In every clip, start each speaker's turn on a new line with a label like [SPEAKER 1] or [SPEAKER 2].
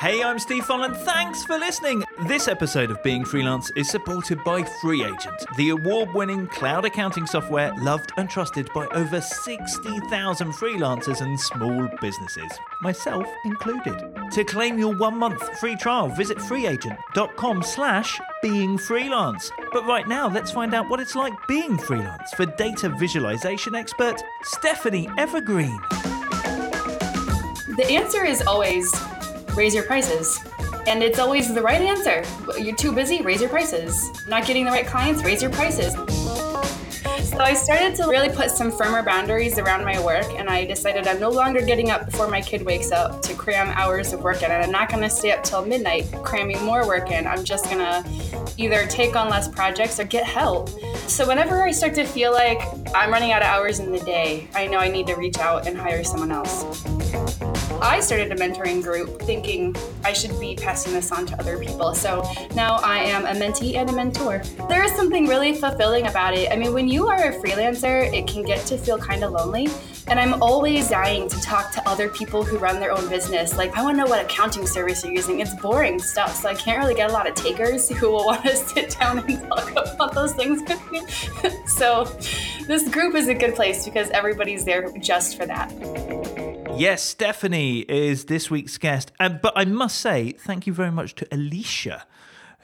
[SPEAKER 1] Hey, I'm Steve Folland. Thanks for listening. This episode of Being Freelance is supported by FreeAgent, the award winning cloud accounting software loved and trusted by over 60,000 freelancers and small businesses, myself included. To claim your one month free trial, visit freeagent.com slash being freelance. But right now, let's find out what it's like being freelance for data visualization expert Stephanie Evergreen.
[SPEAKER 2] The answer is always raise your prices. And it's always the right answer. You're too busy, raise your prices. Not getting the right clients, raise your prices. So I started to really put some firmer boundaries around my work, and I decided I'm no longer getting up before my kid wakes up to cram hours of work in, and I'm not going to stay up till midnight cramming more work in. I'm just going to either take on less projects or get help. So whenever I start to feel like I'm running out of hours in the day, I know I need to reach out and hire someone else. I started a mentoring group thinking I should be passing this on to other people. So now I am a mentee and a mentor. There is something really fulfilling about it. I mean, when you are a freelancer, it can get to feel kind of lonely. And I'm always dying to talk to other people who run their own business. Like, I want to know what accounting service you're using. It's boring stuff, so I can't really get a lot of takers who will want to sit down and talk about those things with me. so, this group is a good place because everybody's there just for that.
[SPEAKER 1] Yes, Stephanie is this week's guest. Um, but I must say, thank you very much to Alicia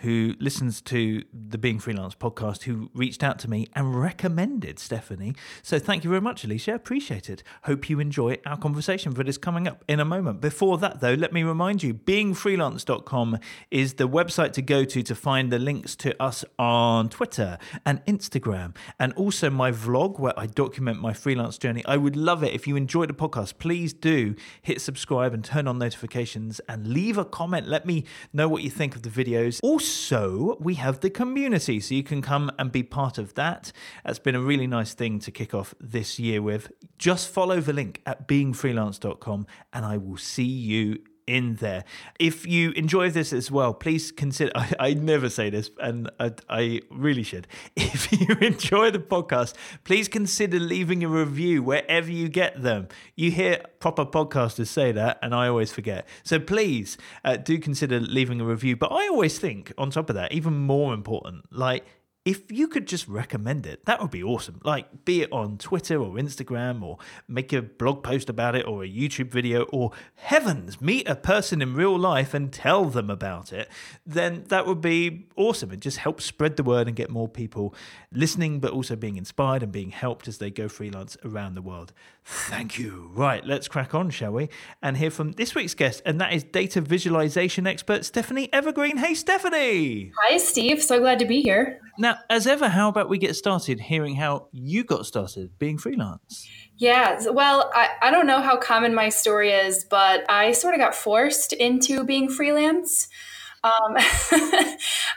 [SPEAKER 1] who listens to the Being Freelance podcast, who reached out to me and recommended Stephanie. So thank you very much, Alicia. Appreciate it. Hope you enjoy our conversation that is coming up in a moment. Before that, though, let me remind you beingfreelance.com is the website to go to to find the links to us on Twitter and Instagram, and also my vlog where I document my freelance journey. I would love it if you enjoy the podcast. Please do hit subscribe and turn on notifications and leave a comment. Let me know what you think of the videos. Also, also, we have the community, so you can come and be part of that. That's been a really nice thing to kick off this year with. Just follow the link at beingfreelance.com, and I will see you in there. If you enjoy this as well, please consider. I, I never say this, and I, I, really should. If you enjoy the podcast, please consider leaving a review wherever you get them. You hear proper podcasters say that, and I always forget. So please uh, do consider leaving a review. But I always think, on top of that, even more important, like if you could just recommend it, that would be awesome. Like, be it on Twitter or Instagram, or make a blog post about it, or a YouTube video, or heavens, meet a person in real life and tell them about it, then that would be awesome. It just helps spread the word and get more people listening, but also being inspired and being helped as they go freelance around the world. Thank you. Right, let's crack on, shall we? And hear from this week's guest, and that is data visualization expert Stephanie Evergreen. Hey, Stephanie.
[SPEAKER 2] Hi, Steve. So glad to be here.
[SPEAKER 1] Now, as ever, how about we get started hearing how you got started being freelance?
[SPEAKER 2] Yeah, well, I, I don't know how common my story is, but I sort of got forced into being freelance. Um,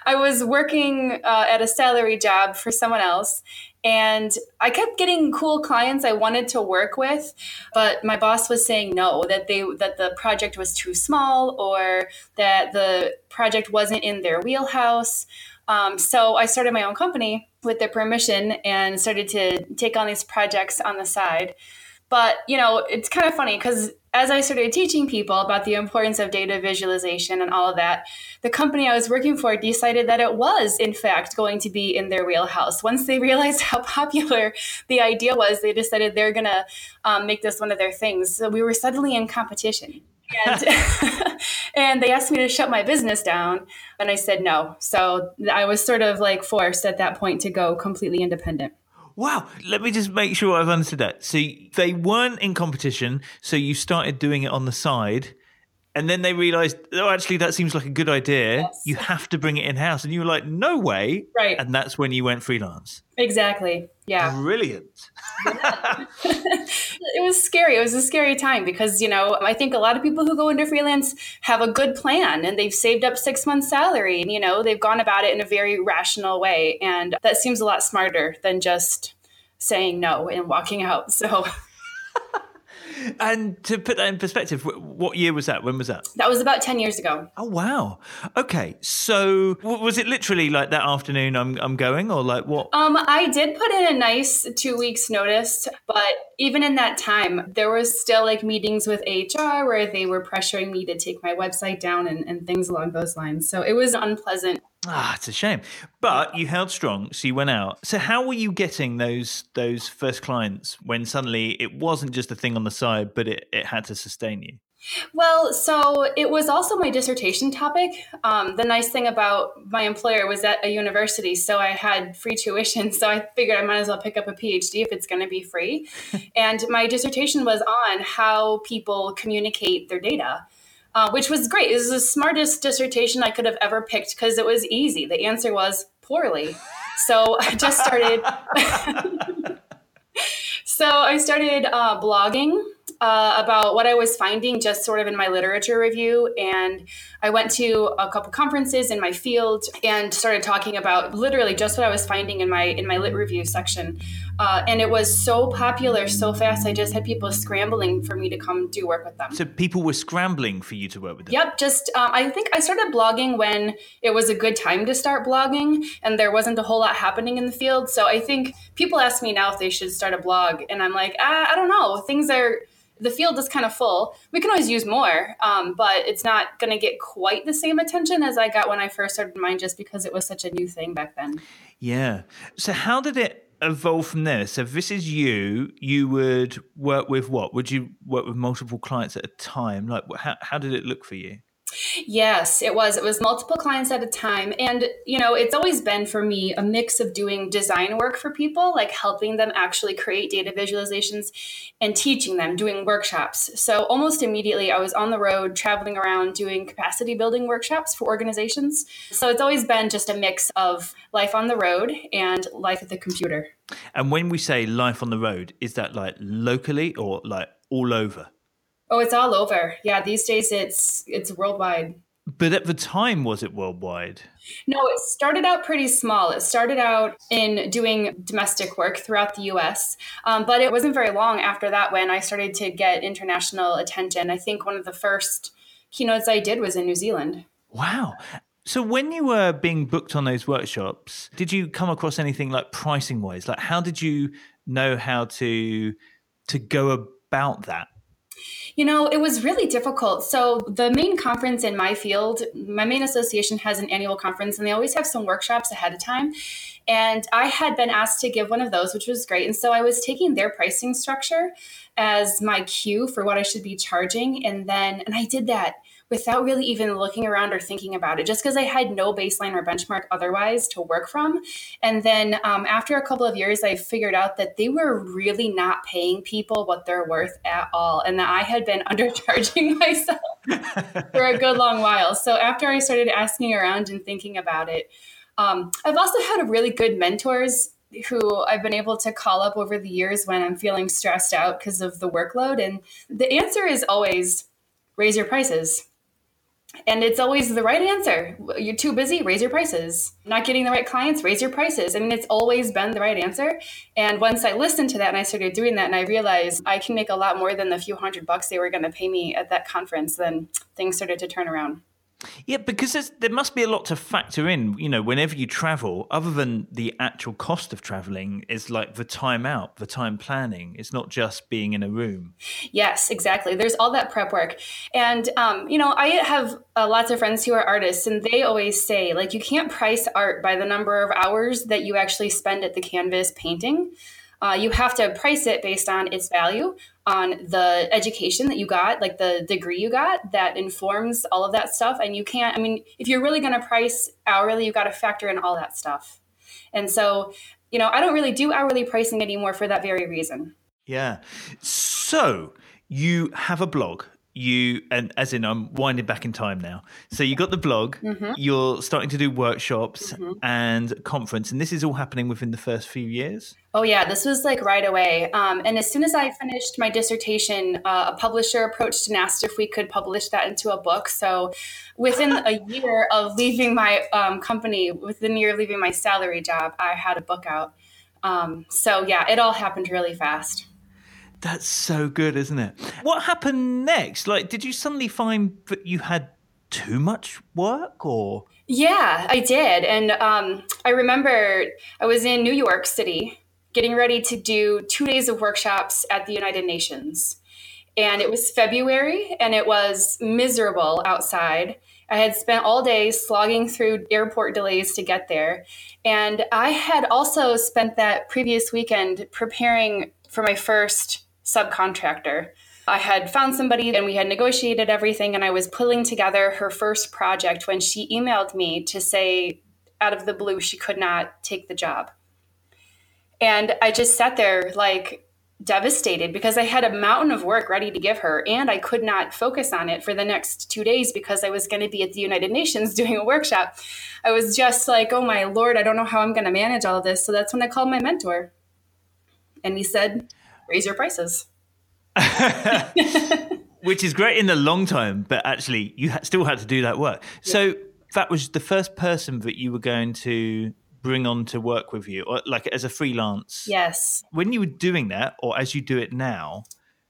[SPEAKER 2] I was working uh, at a salary job for someone else, and I kept getting cool clients I wanted to work with, but my boss was saying no, that they that the project was too small or that the project wasn't in their wheelhouse. Um, so I started my own company with their permission and started to take on these projects on the side. But you know, it's kind of funny because as I started teaching people about the importance of data visualization and all of that, the company I was working for decided that it was, in fact, going to be in their wheelhouse. Once they realized how popular the idea was, they decided they're going to um, make this one of their things. So we were suddenly in competition and, and they asked me to shut my business down and i said no so i was sort of like forced at that point to go completely independent
[SPEAKER 1] Wow. Let me just make sure I've understood that. So they weren't in competition, so you started doing it on the side and then they realized, oh, actually, that seems like a good idea. Yes. You have to bring it in house. And you were like, no way.
[SPEAKER 2] Right.
[SPEAKER 1] And that's when you went freelance.
[SPEAKER 2] Exactly. Yeah.
[SPEAKER 1] Brilliant.
[SPEAKER 2] it was scary. It was a scary time because, you know, I think a lot of people who go into freelance have a good plan and they've saved up six months' salary and, you know, they've gone about it in a very rational way. And that seems a lot smarter than just saying no and walking out. So.
[SPEAKER 1] And to put that in perspective, what year was that? When was that?
[SPEAKER 2] That was about 10 years ago.
[SPEAKER 1] Oh, wow. Okay. So was it literally like that afternoon I'm, I'm going or like what?
[SPEAKER 2] Um, I did put in a nice two weeks notice, but even in that time, there was still like meetings with HR where they were pressuring me to take my website down and, and things along those lines. So it was unpleasant.
[SPEAKER 1] Ah, it's a shame. But you held strong, so you went out. So how were you getting those those first clients when suddenly it wasn't just a thing on the side, but it, it had to sustain you?
[SPEAKER 2] Well, so it was also my dissertation topic. Um, the nice thing about my employer was at a university, so I had free tuition. So I figured I might as well pick up a PhD if it's going to be free. and my dissertation was on how people communicate their data. Uh, which was great. It was the smartest dissertation I could have ever picked because it was easy. The answer was poorly. So I just started. so I started uh, blogging uh, about what I was finding just sort of in my literature review. And I went to a couple conferences in my field and started talking about literally just what I was finding in my in my lit review section. Uh, and it was so popular so fast. I just had people scrambling for me to come do work with them.
[SPEAKER 1] So people were scrambling for you to work with them.
[SPEAKER 2] Yep. Just um, I think I started blogging when it was a good time to start blogging, and there wasn't a whole lot happening in the field. So I think people ask me now if they should start a blog, and I'm like, ah, I don't know. Things are the field is kind of full. We can always use more, um, but it's not going to get quite the same attention as I got when I first started mine, just because it was such a new thing back then.
[SPEAKER 1] Yeah. So how did it evolve from there? So if this is you, you would work with what? Would you work with multiple clients at a time? Like, how how did it look for you?
[SPEAKER 2] Yes, it was. It was multiple clients at a time. And, you know, it's always been for me a mix of doing design work for people, like helping them actually create data visualizations and teaching them, doing workshops. So almost immediately, I was on the road traveling around doing capacity building workshops for organizations. So it's always been just a mix of life on the road and life at the computer.
[SPEAKER 1] And when we say life on the road, is that like locally or like all over?
[SPEAKER 2] Oh, it's all over. Yeah, these days it's it's worldwide.
[SPEAKER 1] But at the time, was it worldwide?
[SPEAKER 2] No, it started out pretty small. It started out in doing domestic work throughout the US. Um, but it wasn't very long after that when I started to get international attention. I think one of the first keynotes I did was in New Zealand.
[SPEAKER 1] Wow. So when you were being booked on those workshops, did you come across anything like pricing wise? Like how did you know how to to go about that?
[SPEAKER 2] You know, it was really difficult. So, the main conference in my field, my main association has an annual conference, and they always have some workshops ahead of time. And I had been asked to give one of those, which was great. And so I was taking their pricing structure as my cue for what I should be charging. And then, and I did that without really even looking around or thinking about it, just because I had no baseline or benchmark otherwise to work from. And then um, after a couple of years, I figured out that they were really not paying people what they're worth at all, and that I had been undercharging myself for a good long while. So after I started asking around and thinking about it, um, I've also had really good mentors who I've been able to call up over the years when I'm feeling stressed out because of the workload. And the answer is always raise your prices. And it's always the right answer. You're too busy, raise your prices. Not getting the right clients, raise your prices. I mean, it's always been the right answer. And once I listened to that and I started doing that and I realized I can make a lot more than the few hundred bucks they were going to pay me at that conference, then things started to turn around.
[SPEAKER 1] Yeah, because there must be a lot to factor in, you know, whenever you travel, other than the actual cost of traveling, is like the time out, the time planning. It's not just being in a room.
[SPEAKER 2] Yes, exactly. There's all that prep work. And, um, you know, I have uh, lots of friends who are artists, and they always say, like, you can't price art by the number of hours that you actually spend at the canvas painting. Uh, you have to price it based on its value, on the education that you got, like the degree you got that informs all of that stuff. And you can't, I mean, if you're really going to price hourly, you've got to factor in all that stuff. And so, you know, I don't really do hourly pricing anymore for that very reason.
[SPEAKER 1] Yeah. So you have a blog you and as in I'm winding back in time now. So you got the blog, mm-hmm. you're starting to do workshops mm-hmm. and conference, and this is all happening within the first few years.
[SPEAKER 2] Oh yeah, this was like right away. Um, and as soon as I finished my dissertation, uh, a publisher approached and asked if we could publish that into a book. So within a year of leaving my um, company, within a year of leaving my salary job, I had a book out. Um, so yeah, it all happened really fast.
[SPEAKER 1] That's so good, isn't it? What happened next? Like, did you suddenly find that you had too much work or?
[SPEAKER 2] Yeah, I did. And um, I remember I was in New York City getting ready to do two days of workshops at the United Nations. And it was February and it was miserable outside. I had spent all day slogging through airport delays to get there. And I had also spent that previous weekend preparing for my first subcontractor. I had found somebody and we had negotiated everything, and I was pulling together her first project when she emailed me to say, out of the blue, she could not take the job. And I just sat there like devastated because I had a mountain of work ready to give her, and I could not focus on it for the next two days because I was going to be at the United Nations doing a workshop. I was just like, oh my Lord, I don't know how I'm going to manage all this. So that's when I called my mentor. And he said, raise your prices.
[SPEAKER 1] Which is great in the long time, but actually, you still had to do that work. Yeah. So that was the first person that you were going to bring on to work with you, or like as a freelance.
[SPEAKER 2] Yes.
[SPEAKER 1] When you were doing that, or as you do it now,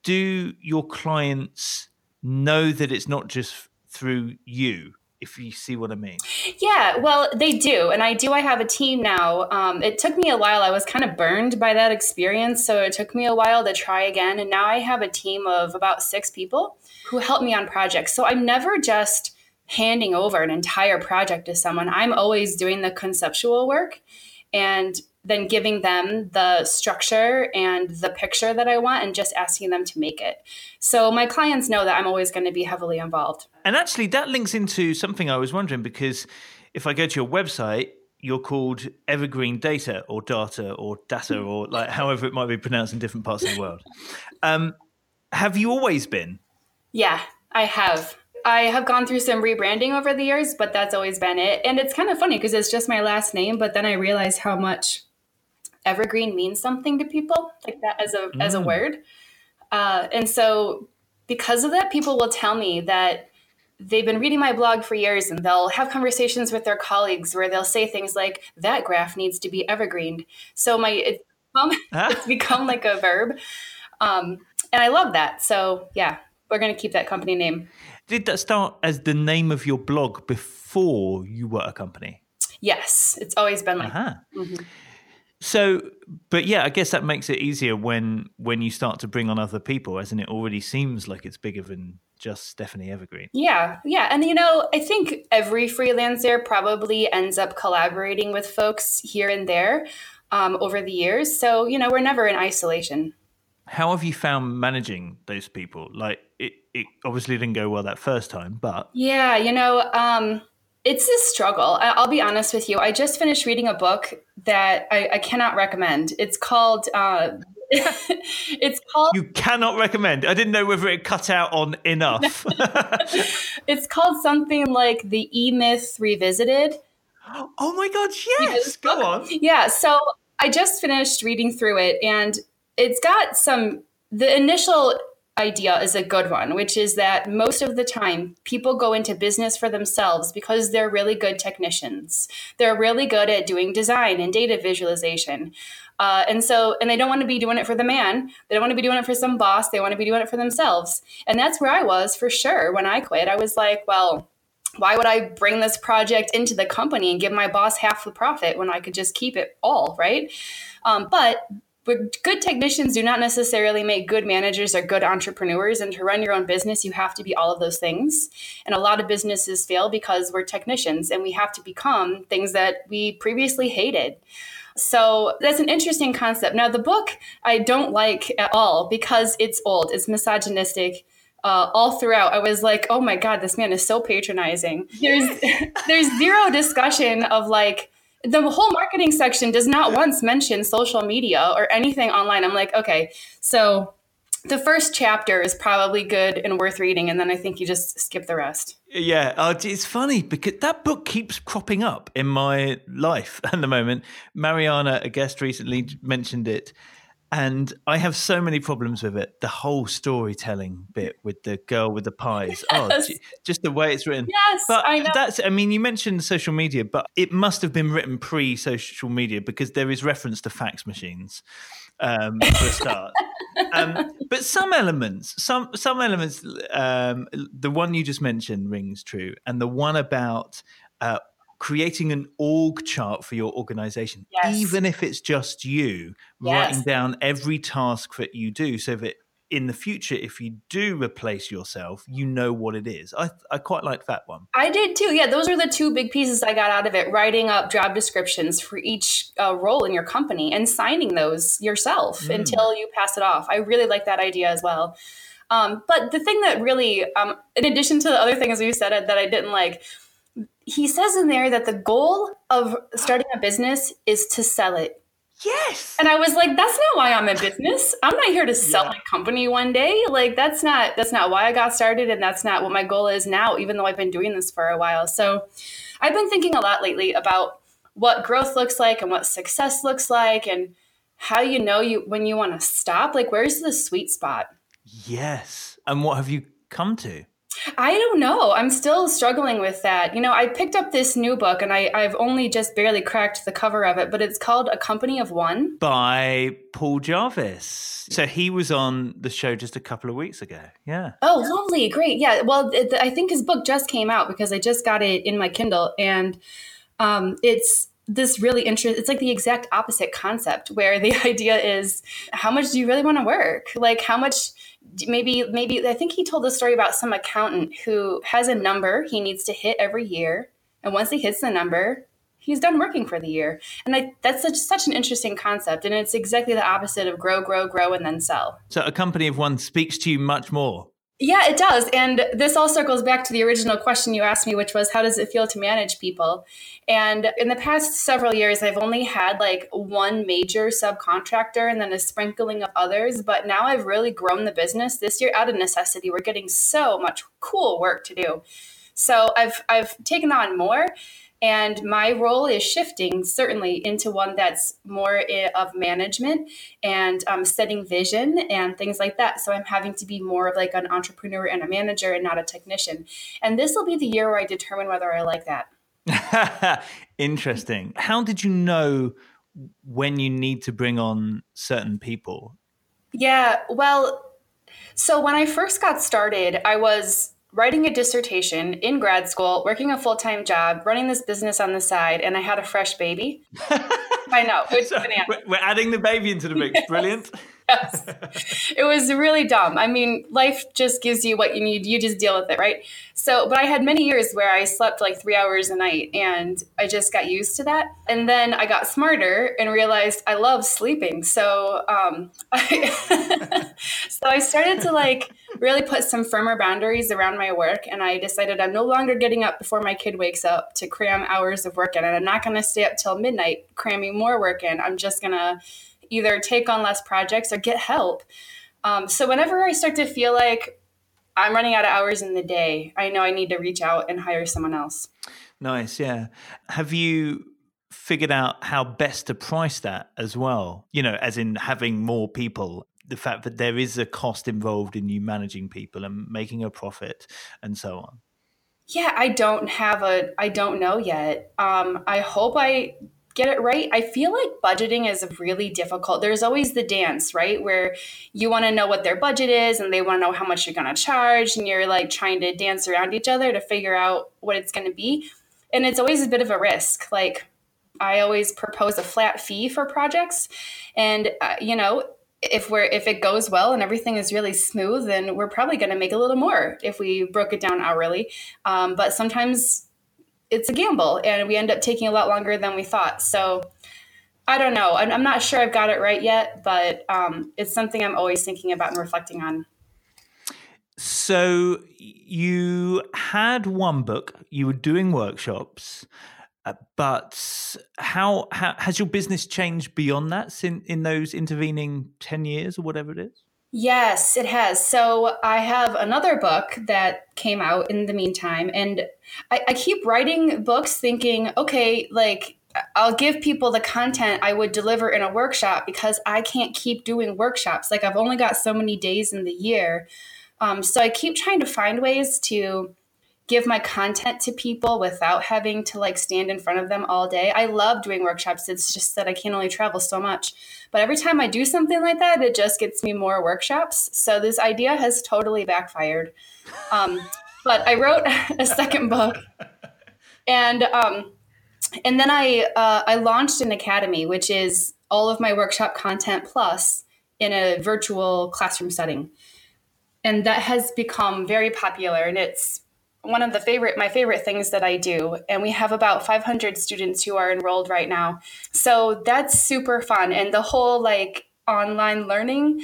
[SPEAKER 1] do your clients know that it's not just through you? If you see what I mean.
[SPEAKER 2] Yeah, well, they do. And I do. I have a team now. Um, it took me a while. I was kind of burned by that experience. So it took me a while to try again. And now I have a team of about six people who help me on projects. So I'm never just handing over an entire project to someone, I'm always doing the conceptual work. And then giving them the structure and the picture that I want and just asking them to make it. So my clients know that I'm always going to be heavily involved.
[SPEAKER 1] And actually, that links into something I was wondering because if I go to your website, you're called Evergreen Data or Data or Data or like however it might be pronounced in different parts of the world. Um, have you always been?
[SPEAKER 2] Yeah, I have. I have gone through some rebranding over the years, but that's always been it. And it's kind of funny because it's just my last name, but then I realized how much evergreen means something to people like that as a mm. as a mm. word uh, and so because of that people will tell me that they've been reading my blog for years and they'll have conversations with their colleagues where they'll say things like that graph needs to be evergreened so my it's become, it's become like a verb um, and i love that so yeah we're going to keep that company name
[SPEAKER 1] did that start as the name of your blog before you were a company
[SPEAKER 2] yes it's always been like uh-huh. mm-hmm.
[SPEAKER 1] So, but yeah, I guess that makes it easier when when you start to bring on other people, as in it already seems like it's bigger than just Stephanie Evergreen.
[SPEAKER 2] Yeah, yeah, and you know, I think every freelancer probably ends up collaborating with folks here and there um, over the years. So you know, we're never in isolation.
[SPEAKER 1] How have you found managing those people? Like, it, it obviously didn't go well that first time, but
[SPEAKER 2] yeah, you know. Um, it's a struggle. I'll be honest with you. I just finished reading a book that I, I cannot recommend. It's called. Uh, it's called.
[SPEAKER 1] You cannot recommend. I didn't know whether it cut out on enough.
[SPEAKER 2] it's called something like the E Myth Revisited.
[SPEAKER 1] Oh my god! Yes, go on.
[SPEAKER 2] Yeah. So I just finished reading through it, and it's got some. The initial idea is a good one, which is that most of the time people go into business for themselves because they're really good technicians. They're really good at doing design and data visualization. Uh, and so, and they don't want to be doing it for the man. They don't want to be doing it for some boss. They want to be doing it for themselves. And that's where I was for sure. When I quit, I was like, well, why would I bring this project into the company and give my boss half the profit when I could just keep it all, right? Um, but good technicians do not necessarily make good managers or good entrepreneurs. And to run your own business, you have to be all of those things. And a lot of businesses fail because we're technicians and we have to become things that we previously hated. So that's an interesting concept. Now, the book I don't like at all because it's old, it's misogynistic. Uh, all throughout, I was like, "Oh my god, this man is so patronizing." There's there's zero discussion of like the whole marketing section does not once mention social media or anything online. I'm like, okay, so the first chapter is probably good and worth reading, and then I think you just skip the rest.
[SPEAKER 1] Yeah, uh, it's funny because that book keeps cropping up in my life at the moment. Mariana, a guest recently, mentioned it, and I have so many problems with it. The whole storytelling bit with the girl with the pies. Yes. Oh, just the way it's written.
[SPEAKER 2] Yes,
[SPEAKER 1] but
[SPEAKER 2] I know.
[SPEAKER 1] That's. I mean, you mentioned social media, but it must have been written pre-social media because there is reference to fax machines. um, for a start. um, but some elements, some some elements, um, the one you just mentioned rings true, and the one about uh, creating an org chart for your organization,
[SPEAKER 2] Yes.
[SPEAKER 1] even if it's just you,
[SPEAKER 2] Yes.
[SPEAKER 1] writing down every task that you do, so that in the future, if you do replace yourself, you know what it is. I I quite like that one.
[SPEAKER 2] I did too. Yeah, those are the two big pieces I got out of it writing up job descriptions for each uh, role in your company and signing those yourself
[SPEAKER 1] Mm.
[SPEAKER 2] until you pass it off. I really like that idea as well. Um, but the thing that really, um, in addition to the other things you said that I didn't like, he says in there that the goal of starting a business is to sell it.
[SPEAKER 1] Yes.
[SPEAKER 2] And I was like, that's not why I'm in business. I'm not here to sell
[SPEAKER 1] Yeah.
[SPEAKER 2] my company one day. Like that's not that's not why I got started and that's not what my goal is now, even though I've been doing this for a while. So I've been thinking a lot lately about what growth looks like and what success looks like and how you know you when you want to stop. Like where's the sweet spot?
[SPEAKER 1] Yes. And what have you come to?
[SPEAKER 2] I don't know. I'm still struggling with that. You know, I picked up this new book and I, I've only just barely cracked the cover of it, but it's called A Company of One.
[SPEAKER 1] By Paul Jarvis. So he was on the show just a couple of weeks ago. Yeah.
[SPEAKER 2] Oh, lovely. Great. Yeah. Well, it, I think his book just came out because I just got it in my Kindle. And um, it's this really interesting, it's like the exact opposite concept where the idea is how much do you really want to work? Like, how much maybe, maybe, I think he told the story about some accountant who has a number he needs to hit every year. And once he hits the number, he's done working for the year. And I, that's such, such an interesting concept. And it's exactly the opposite of grow, grow, grow, and then sell.
[SPEAKER 1] So a company of one speaks to you much more.
[SPEAKER 2] Yeah, it does. And this all circles back to the original question you asked me, which was how does it feel to manage people? And in the past several years, I've only had like one major subcontractor and then a sprinkling of others. But now I've really grown the business this year out of necessity. We're getting so much cool work to do. So I've I've taken on more. And my role is shifting certainly into one that's more of management and um, setting vision and things like that. So I'm having to be more of like an entrepreneur and a manager and not a technician. And this will be the year where I determine whether I like that.
[SPEAKER 1] Interesting. How did you know when you need to bring on certain people?
[SPEAKER 2] Yeah, well, so when I first got started, I was writing a dissertation in grad school, working a full time job, running this business on the side, and I had a fresh baby. I know, it's
[SPEAKER 1] So
[SPEAKER 2] bananas.
[SPEAKER 1] we're- we're adding the baby into the mix. Brilliant.
[SPEAKER 2] It was really dumb. I mean, life just gives you what you need. You just deal with it, right? So, but I had many years where I slept like three hours a night and I just got used to that. And then I got smarter and realized I love sleeping. So, um, I, so I started to like really put some firmer boundaries around my work. And I decided I'm no longer getting up before my kid wakes up to cram hours of work in. And I'm not going to stay up till midnight cramming more work in. I'm just going to either take on less projects or get help. Um, so whenever I start to feel like I'm running out of hours in the day, I know I need to reach out and hire someone else.
[SPEAKER 1] Nice. Yeah. Have you figured out how best to price that as well? You know, as in having more people, the fact that there is a cost involved in you managing people and making a profit and so on.
[SPEAKER 2] Yeah, I don't have a, I don't know yet. Um, I hope I get it right. I feel like budgeting is really difficult. There's always the dance, right? Where you want to know what their budget is and they want to know how much you're going to charge. And you're like trying to dance around each other to figure out what it's going to be. And it's always a bit of a risk. Like, I always propose a flat fee for projects. And, uh, you know, if we're if it goes well and everything is really smooth, then we're probably going to make a little more if we broke it down hourly. Um, but sometimes it's a gamble, and we end up taking a lot longer than we thought. So I don't know. I'm, I'm not sure I've got it right yet, but um, it's something I'm always thinking about and reflecting on.
[SPEAKER 1] So you had one book, you were doing workshops, uh, but how, how has your business changed beyond that in, in those intervening 10 years or whatever it is?
[SPEAKER 2] Yes, it has. So I have another book that came out in the meantime, and I, I keep writing books thinking, okay, like I'll give people the content I would deliver in a workshop because I can't keep doing workshops. Like I've only got so many days in the year. Um, so I keep trying to find ways to give my content to people without having to like stand in front of them all day. I love doing workshops. It's just that I can only travel so much. But every time I do something like that, it just gets me more workshops. So this idea has totally backfired. Um, but I wrote a second book, and um, and then I uh, I launched an academy, which is all of my workshop content plus in a virtual classroom setting, and that has become very popular. And it's one of the favorite my favorite things that I do and we have about 500 students who are enrolled right now. So that's super fun and the whole like online learning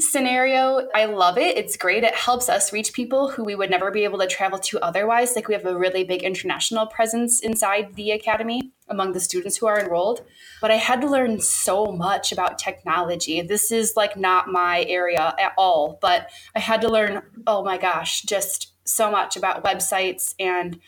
[SPEAKER 2] scenario, I love it. It's great. It helps us reach people who we would never be able to travel to otherwise. Like we have a really big international presence inside the academy among the students who are enrolled. But I had to learn so much about technology. This is like not my area at all, but I had to learn, oh my gosh, just so much about websites and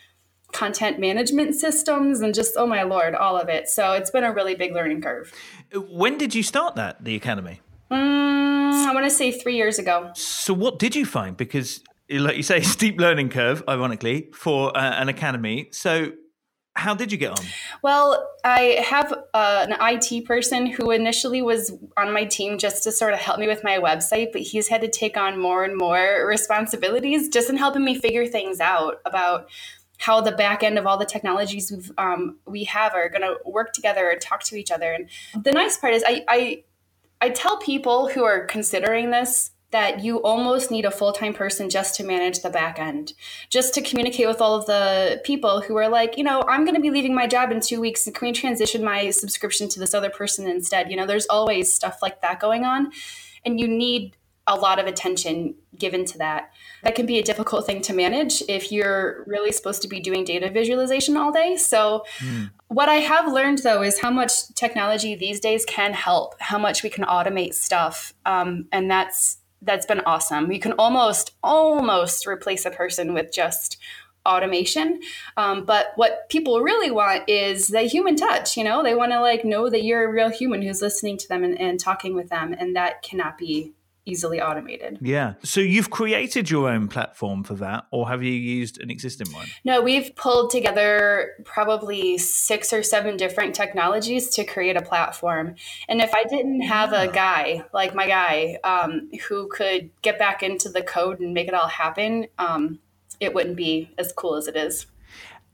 [SPEAKER 2] content management systems and just oh my lord all of it. So it's been a really big learning curve.
[SPEAKER 1] When did you start that the academy?
[SPEAKER 2] Mm, i want to say three years ago.
[SPEAKER 1] So what did you find? Because like you say steep learning curve ironically for uh, an academy. So how did you get on?
[SPEAKER 2] Well, I have uh, an IT person who initially was on my team just to sort of help me with my website, but he's had to take on more and more responsibilities just in helping me figure things out about how the back end of all the technologies we've, um, we have are going to work together and talk to each other. And the nice part is, I, I I tell people who are considering this that you almost need a full-time person just to manage the back end just to communicate with all of the people who are like you know i'm going to be leaving my job in two weeks and can we transition my subscription to this other person instead? You know there's always stuff like that going on and you need a lot of attention given to that. That can be a difficult thing to manage if you're really supposed to be doing data visualization all day. So mm. what i have learned though is how much technology these days can help how much we can automate stuff um, and that's that's been awesome. You can almost almost replace a person with just automation. Um, but what people really want is the human touch. You know, they want to like know that you're a real human who's listening to them and, and talking with them, and that cannot be easily automated.
[SPEAKER 1] Yeah. So you've created your own platform for that, or have you used an existing one?
[SPEAKER 2] No, we've pulled together probably six or seven different technologies to create a platform. And if I didn't have a guy like my guy um, who could get back into the code and make it all happen, um, it wouldn't be as cool as it is.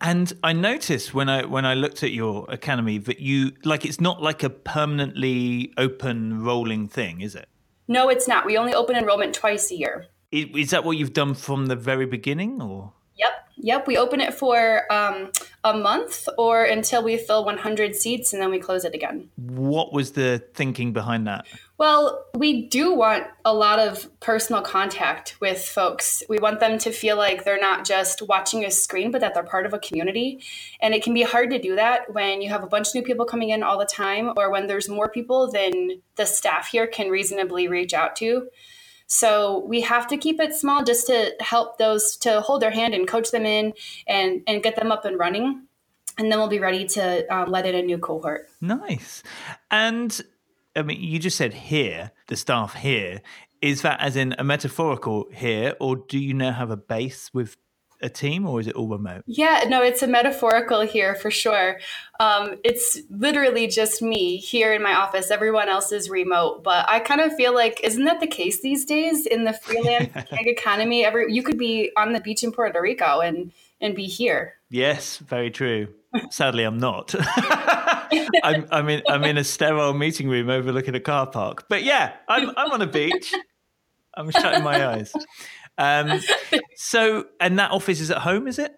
[SPEAKER 1] And I noticed when I when I looked at your academy that you like it's not like a permanently open rolling thing, is it?
[SPEAKER 2] No, it's not. We only open enrollment twice a year.
[SPEAKER 1] Is that what you've done from the very beginning, or?
[SPEAKER 2] Yep, yep. We open it for um, a month or until we fill 100 seats, and then we close it again.
[SPEAKER 1] What was the thinking behind that?
[SPEAKER 2] Well, we do want a lot of personal contact with folks. We want them to feel like they're not just watching a screen, but that they're part of a community. And it can be hard to do that when you have a bunch of new people coming in all the time, or when there's more people than the staff here can reasonably reach out to. So we have to keep it small just to help those to hold their hand and coach them in and, and get them up and running. And then we'll be ready to um, let in a new cohort.
[SPEAKER 1] Nice. And I mean, you just said here, the staff here. Is that as in a metaphorical here, or do you now have a base with a team or is it all remote?
[SPEAKER 2] Yeah, no, it's a metaphorical here for sure. Um, it's literally just me here in my office. Everyone else is remote, but I kind of feel like isn't that the case these days in the freelance gig economy? Every you could be on the beach in Puerto Rico and and be here.
[SPEAKER 1] Yes, very true. Sadly, I'm not. I'm, I'm, in I'm in a sterile meeting room overlooking a car park. But yeah, I'm I'm on a beach. I'm shutting my eyes. Um, so, and that office is at home, is it?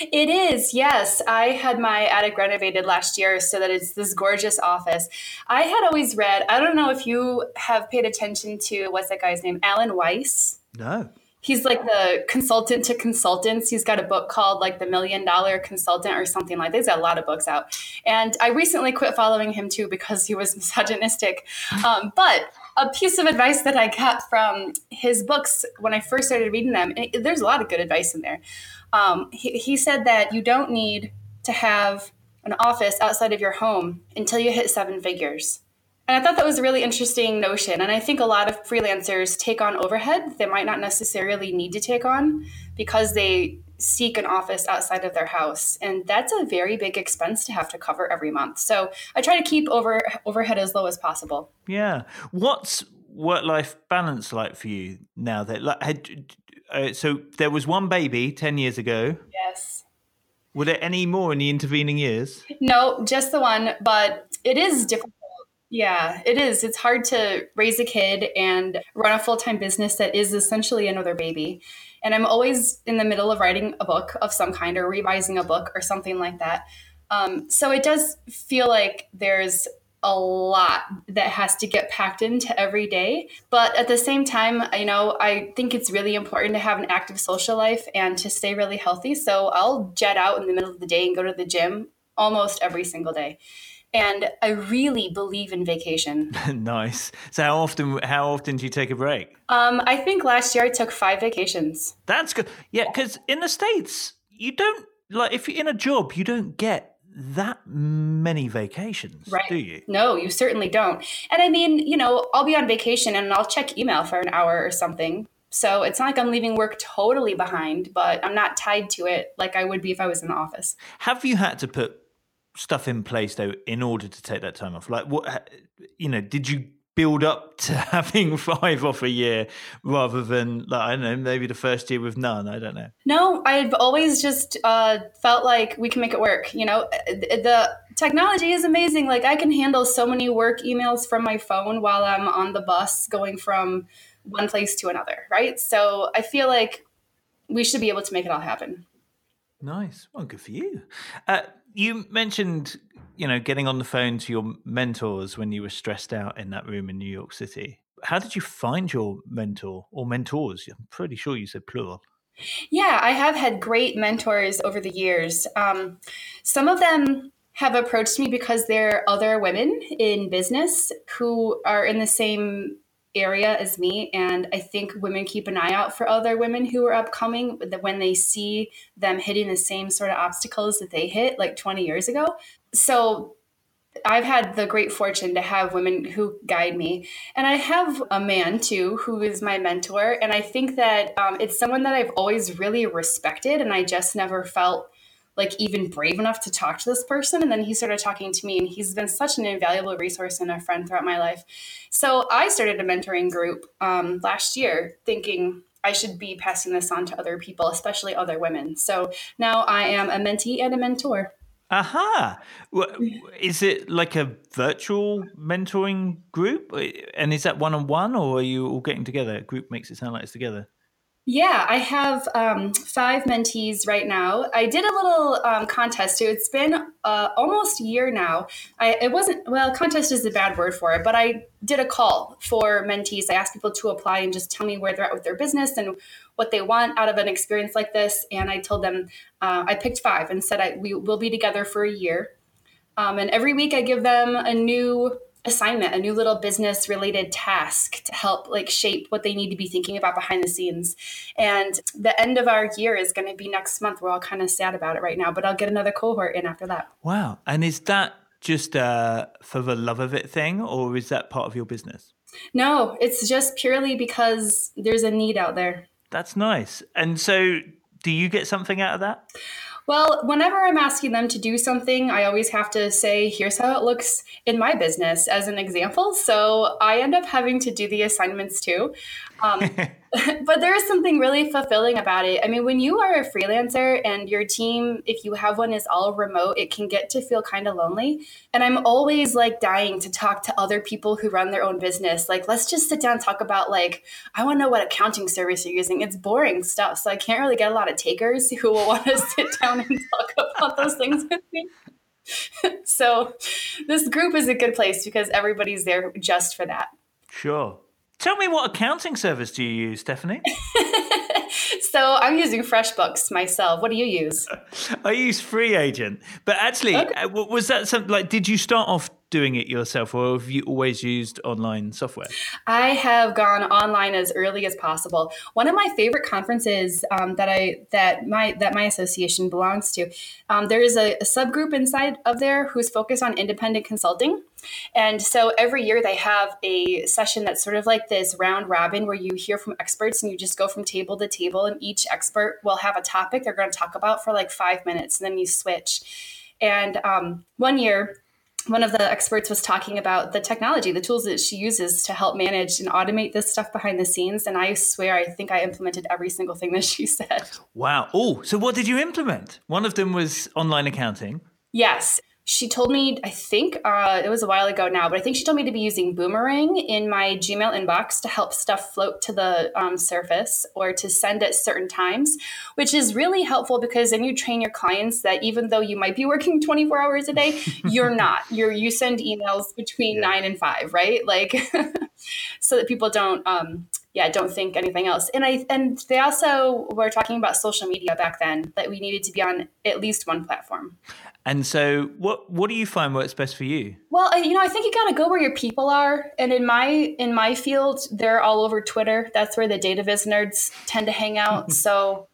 [SPEAKER 2] It is, yes. I had my attic renovated last year so that it's this gorgeous office. I had always read, I don't know if you have paid attention to what's that guy's name? Alan Weiss.
[SPEAKER 1] No
[SPEAKER 2] he's like the consultant to consultants. He's got a book called like the Million Dollar Consultant or something like that. He's got a lot of books out. And I recently quit following him too because he was misogynistic. Um, but a piece of advice that I got from his books when I first started reading them, there's a lot of good advice in there. Um, he, he said that you don't need to have an office outside of your home until you hit seven figures. And I thought that was a really interesting notion. And I think a lot of freelancers take on overhead they might not necessarily need to take on because they seek an office outside of their house and that's a very big expense to have to cover every month. So i try to keep over overhead as low as possible.
[SPEAKER 1] Yeah. What's work life balance like for you now that like had, uh, so there was one baby 10 years ago.
[SPEAKER 2] Yes.
[SPEAKER 1] Were there any more in the intervening years?
[SPEAKER 2] No just the one but it is difficult yeah, it is. It's hard to raise a kid and run a full time business that is essentially another baby. And I'm always in the middle of writing a book of some kind or revising a book or something like that. Um, so it does feel like there's a lot that has to get packed into every day. But at the same time, you know, I think it's really important to have an active social life and to stay really healthy. So I'll jet out in the middle of the day and go to the gym almost every single day and I really believe in vacation.
[SPEAKER 1] nice. So how often how often do you take a break?
[SPEAKER 2] Um, I think last year I took five vacations.
[SPEAKER 1] That's good. Yeah, because in the states you don't like if you're in a job you don't get that many vacations,
[SPEAKER 2] right.
[SPEAKER 1] do you?
[SPEAKER 2] No, you certainly don't. And I mean, you know, I'll be on vacation and I'll check email for an hour or something. So it's not like I'm leaving work totally behind, but I'm not tied to it like I would be if I was in the office.
[SPEAKER 1] Have you had to put stuff in place though in order to take that time off? Like what you know, did you build up to having five off a year rather than like I don't know, maybe the first year with none. I don't know.
[SPEAKER 2] No, I've always just uh, felt like we can make it work. You know, the technology is amazing. Like I can handle so many work emails from my phone while I'm on the bus going from one place to another. Right. So I feel like we should be able to make it all happen.
[SPEAKER 1] Nice. Well, good for you. Uh, you mentioned, you know, getting on the phone to your mentors when you were stressed out in that room in New York City. How did you find your mentor or mentors? I'm pretty sure you said plural.
[SPEAKER 2] Yeah, I have had great mentors over the years. Um, some of them have approached me because they're other women in business who are in the same area as me and i think women keep an eye out for other women who are upcoming that when they see them hitting the same sort of obstacles that they hit like 20 years ago so I've had the great fortune to have women who guide me. And I have a man too who is my mentor. And I think that um, it's someone that I've always really respected. And I just never felt like even brave enough to talk to this person. And then he started talking to me, and he's been such an invaluable resource and a friend throughout my life. So I started a mentoring group um, last year, thinking I should be passing this on to other people, especially other women. So now I am a mentee and a mentor.
[SPEAKER 1] Aha! Is it like a virtual mentoring group? And is that one on one, or are you all getting together? A group makes it sound like it's together.
[SPEAKER 2] Yeah, I have um, five mentees right now. I did a little um, contest. It's been uh, almost a year now. I, it wasn't, well, contest is a bad word for it, but I did a call for mentees. I asked people to apply and just tell me where they're at with their business and what they want out of an experience like this. And I told them, uh, I picked five and said I, we will be together for a year. Um, and every week I give them a new assignment, a new little business related task to help like shape what they need to be thinking about behind the scenes. And the end of our year is going to be next month. We're all kind of sad about it right now, but I'll get another cohort in after that.
[SPEAKER 1] Wow. And is that just uh, for the love of it thing, or is that part of your business?
[SPEAKER 2] No, it's just purely because there's a need out there.
[SPEAKER 1] That's nice. And so, do you get something out of that?
[SPEAKER 2] Well, whenever I'm asking them to do something, I always have to say, here's how it looks in my business as an example. So I end up having to do the assignments too. Um, but there is something really fulfilling about it. I mean, when you are a freelancer and your team, if you have one, is all remote, it can get to feel kind of lonely. And I'm always like dying to talk to other people who run their own business. Like, let's just sit down and talk about, like, I want to know what accounting service you're using. It's boring stuff. So I can't really get a lot of takers who will want to sit down and talk about those things with me. so this group is a good place because everybody's there just for that.
[SPEAKER 1] Sure. Tell me what accounting service do you use, Stephanie?
[SPEAKER 2] so I'm using FreshBooks myself. What do you use?
[SPEAKER 1] I use FreeAgent, but actually, okay. Uh, was that something like? Did you start off doing it yourself, or have you always used online software?
[SPEAKER 2] I have gone online as early as possible. One of my favorite conferences um, that I that my that my association belongs to, um, there is a, a subgroup inside of there who's focused on independent consulting. And so every year they have a session that's sort of like this round robin where you hear from experts and you just go from table to table, and each expert will have a topic they're going to talk about for like five minutes, and then you switch. And um, one year, one of the experts was talking about the technology, the tools that she uses to help manage and automate this stuff behind the scenes. And I swear, I think I implemented every single thing that she said.
[SPEAKER 1] Wow. Oh, so what did you implement? One of them was online accounting.
[SPEAKER 2] Yes she told me, I think uh, it was a while ago now, but I think she told me to be using Boomerang in my Gmail inbox to help stuff float to the um, surface or to send at certain times, which is really helpful because then you train your clients that even though you might be working 24 hours a day, you're not. You're you send emails between yeah. nine and five, right? Like so that people don't um, yeah don't think anything else and i and they also were talking about social media back then that we needed to be on at least one platform
[SPEAKER 1] and so, what what do you find works best for you?
[SPEAKER 2] Well, you know, I think you got to go where your people are. And in my in my field, they're all over Twitter. That's where the data viz nerds tend to hang out. so,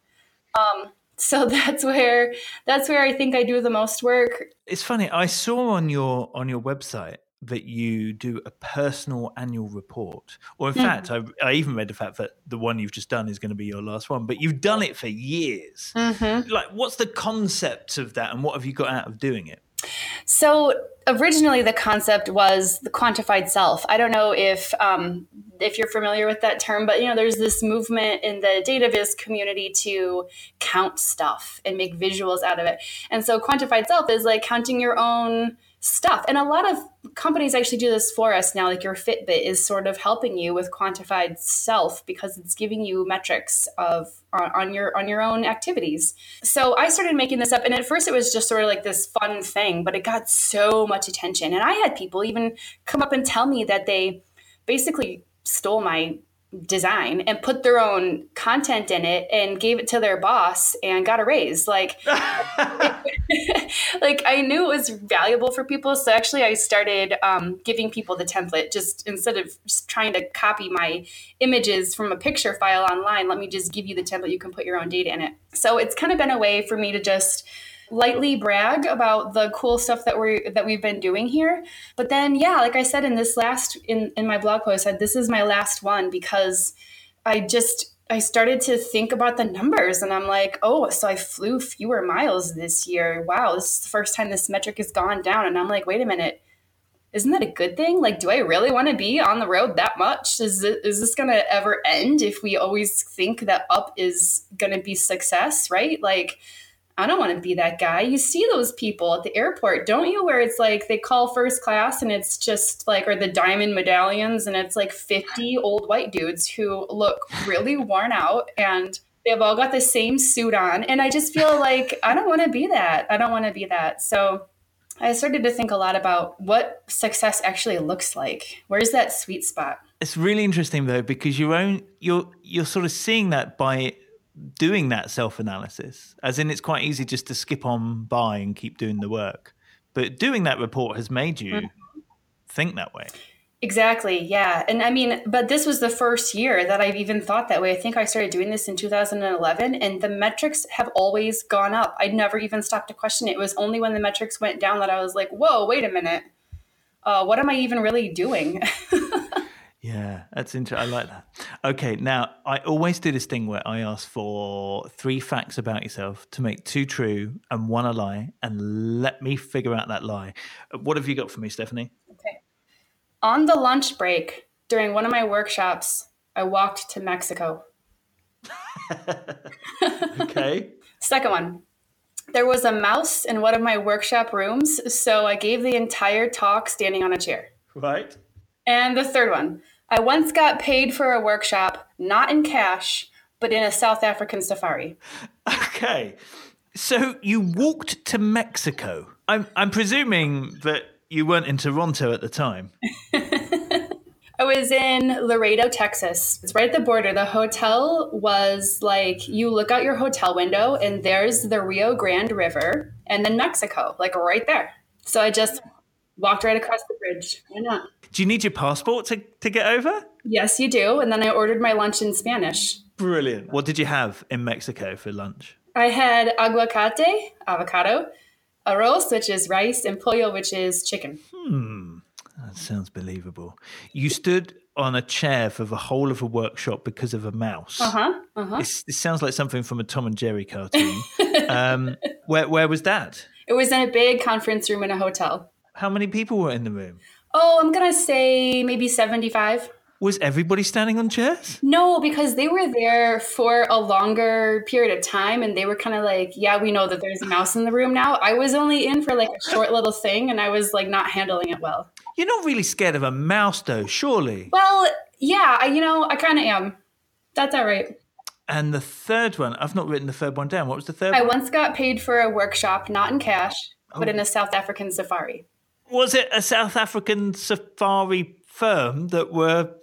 [SPEAKER 2] um, so that's where that's where I think I do the most work.
[SPEAKER 1] It's funny. I saw on your on your website that you do a personal annual report. Or in mm. fact, I, I, even read the fact that the one you've just done is going to be your last one, but you've done it for years. Mm-hmm. Like, what's the concept of that and what have you got out of doing it?
[SPEAKER 2] So originally the concept was the quantified self. I don't know if um, if you're familiar with that term, but you know, there's this movement in the data viz community to count stuff and make visuals out of it. And so quantified self is like counting your own stuff. And a lot of companies actually do this for us now. Like your Fitbit is sort of helping you with quantified self because it's giving you metrics of on, on your on your own activities. So I started making this up, and at first it was just sort of like this fun thing, but it got so much attention. And I had people even come up and tell me that they basically stole my design and put their own content in it and gave it to their boss and got a raise. Like like i knew it was valuable for people. So actually i started um, giving people the template just instead of just trying to copy my images from a picture file online let me just give you the template. You can put your own data in it. So it's kind of been a way for me to just lightly brag about the cool stuff that we're that we've been doing here. But then yeah, like I said in this last in, in my blog post, I said this is my last one because I just I started to think about the numbers and I'm like, oh, so I flew fewer miles this year. Wow, this is the first time this metric has gone down. And I'm like, wait a minute, isn't that a good thing? Like, do I really want to be on the road that much? Is, it, is this going to ever end if we always think that up is going to be success, right? Like, I don't want to be that guy. You see those people at the airport, don't you? Where it's like they call first class and it's just like, or the diamond medallions, and it's like 50 old white dudes who look really worn out and they've all got the same suit on. And I just feel like I don't want to be that. I don't want to be that. So I started to think a lot about what success actually looks like. Where's that sweet spot?
[SPEAKER 1] It's really interesting though, because your own you're you're sort of seeing that by doing that self analysis. As in, it's quite easy just to skip on by and keep doing the work. But doing that report has made you mm-hmm. think that way.
[SPEAKER 2] Exactly. Yeah. And I mean, but this was the first year that I've even thought that way. I think I started doing this in 2011 and the metrics have always gone up. I'd never even stopped to question it. It was only when the metrics went down that I was like, whoa, wait a minute. Uh, what am I even really doing?
[SPEAKER 1] Yeah, that's interesting. I like that. Okay, now I always do this thing where I ask for three facts about yourself to make two true and one a lie, and let me figure out that lie. Uh, what have you got for me, Stephanie?
[SPEAKER 2] Okay. On the lunch break during one of my workshops, I walked to Mexico.
[SPEAKER 1] okay.
[SPEAKER 2] Second one. There was a mouse in one of my workshop rooms, so I gave the entire talk standing on a chair.
[SPEAKER 1] Right.
[SPEAKER 2] And the third one. I once got paid for a workshop, not in cash, but in a South African safari.
[SPEAKER 1] Okay. So you walked to Mexico. I'm I'm presuming that you weren't in Toronto at the time.
[SPEAKER 2] I was in Laredo, Texas. It's right at the border. The hotel was like you look out your hotel window and there's the Rio Grande River and then Mexico, like right there. So I just walked right across the bridge. Why not?
[SPEAKER 1] Do you need your passport to, to get over?
[SPEAKER 2] Yes, you do. And then I ordered my lunch in Spanish.
[SPEAKER 1] Brilliant. What did you have in Mexico for lunch?
[SPEAKER 2] I had aguacate, avocado, arroz, which is rice, and pollo, which is chicken.
[SPEAKER 1] Hmm. That sounds believable. You stood on a chair for the whole of a workshop because of a mouse.
[SPEAKER 2] Uh huh. Uh huh.
[SPEAKER 1] This, this sounds like something from a Tom and Jerry cartoon. um, where, where was that?
[SPEAKER 2] It was in a big conference room in a hotel.
[SPEAKER 1] How many people were in the room?
[SPEAKER 2] Oh, I'm going to say maybe 75.
[SPEAKER 1] Was everybody standing on chairs?
[SPEAKER 2] No, because they were there for a longer period of time and they were kind of like, yeah, we know that there's a mouse in the room now. I was only in for like a short little thing and I was like not handling it well.
[SPEAKER 1] You're not really scared of a mouse, though, surely.
[SPEAKER 2] Well, yeah, I, you know, I kind of am. That's all right.
[SPEAKER 1] And the third one, I've not written the third one down. What was the third
[SPEAKER 2] I
[SPEAKER 1] one?
[SPEAKER 2] once got paid for a workshop, not in cash, but
[SPEAKER 1] Oh.
[SPEAKER 2] in a South African safari.
[SPEAKER 1] Was it a South African safari firm that were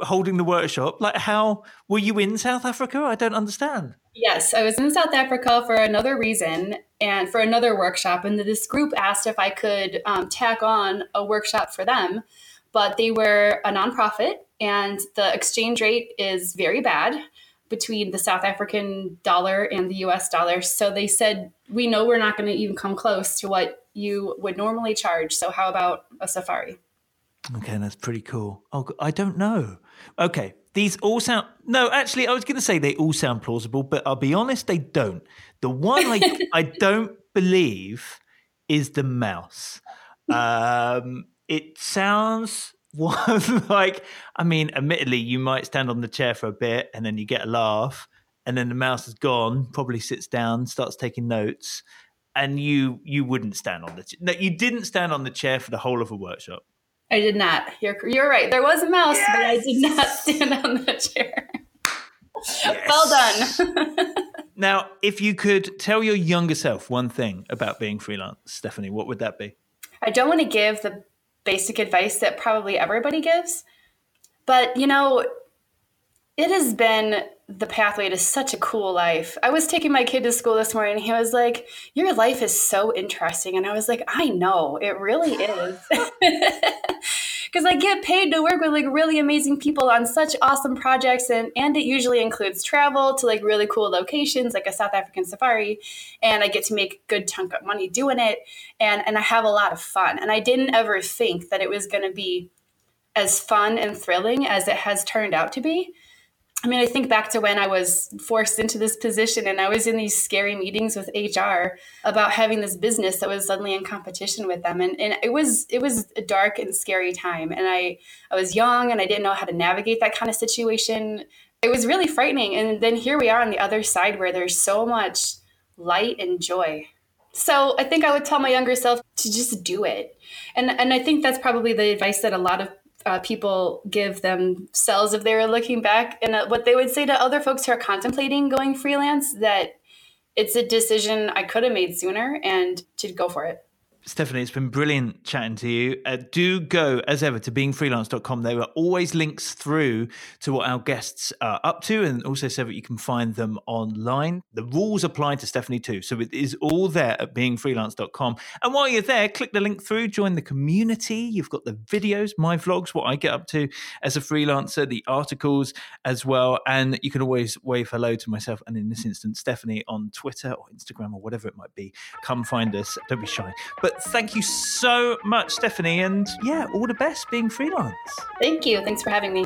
[SPEAKER 1] holding the workshop? Like, how were you in South Africa? I don't understand.
[SPEAKER 2] Yes, I was in South Africa for another reason and for another workshop. And this group asked if I could um, tack on a workshop for them, but they were a nonprofit and the exchange rate is very bad between the South African dollar and the US dollar. So they said, We know we're not going to even come close to what you would normally charge. So, how about a safari?
[SPEAKER 1] Okay, that's pretty cool. Oh, I don't know. Okay, these all sound. No, actually, I was going to say they all sound plausible, but I'll be honest, they don't. The one I I don't believe is the mouse. Um, it sounds one like. I mean, admittedly, you might stand on the chair for a bit and then you get a laugh, and then the mouse is gone. Probably sits down, starts taking notes, and you you wouldn't stand on the. Ch- no, you didn't stand on the chair for the whole of a workshop.
[SPEAKER 2] I did not. You're, you're right. There was a mouse, but I did not stand on the chair. Well done.
[SPEAKER 1] Now, if you could tell your younger self one thing about being freelance, Stephanie, what would that be?
[SPEAKER 2] I don't want to give the basic advice that probably everybody gives, but you know, it has been the pathway to such a cool life. I was taking my kid to school this morning and he was like, Your life is so interesting. And I was like, I know, it really is. Because I get paid to work with like really amazing people on such awesome projects, and, and it usually includes travel to like really cool locations, like a South African safari. And I get to make a good chunk of money doing it. And, and I have a lot of fun. And I didn't ever think that it was going to be as fun and thrilling as it has turned out to be. I mean, I think back to when I was forced into this position and I was in these scary meetings with HR about having this business that was suddenly in competition with them. And, and it was it was a dark and scary time. And I, I was young and I didn't know how to navigate that kind of situation. It was really frightening. And then here we are on the other side where there's so much light and joy. So I think I would tell my younger self to just do it. And and I think that's probably the advice that a lot of uh, people give themselves if they were looking back and uh, what they would say to other folks who are contemplating going freelance that it's a decision I could have made sooner and to go for it.
[SPEAKER 1] Stephanie, it's been brilliant chatting to you. Uh, do go, as ever, to beingfreelance.com. There are always links through to what our guests are up to, and also so that you can find them online. The rules apply to Stephanie too. So it is all there at beingfreelance.com. And while you're there, click the link through, join the community. You've got the videos, my vlogs, what I get up to as a freelancer, the articles as well. And you can always wave hello to myself, and in this instance, Stephanie on Twitter or Instagram or whatever it might be. Come find us. Don't be shy. But thank you so much, Stephanie. And yeah, all the best being freelance.
[SPEAKER 2] Thank you. Thanks for having me.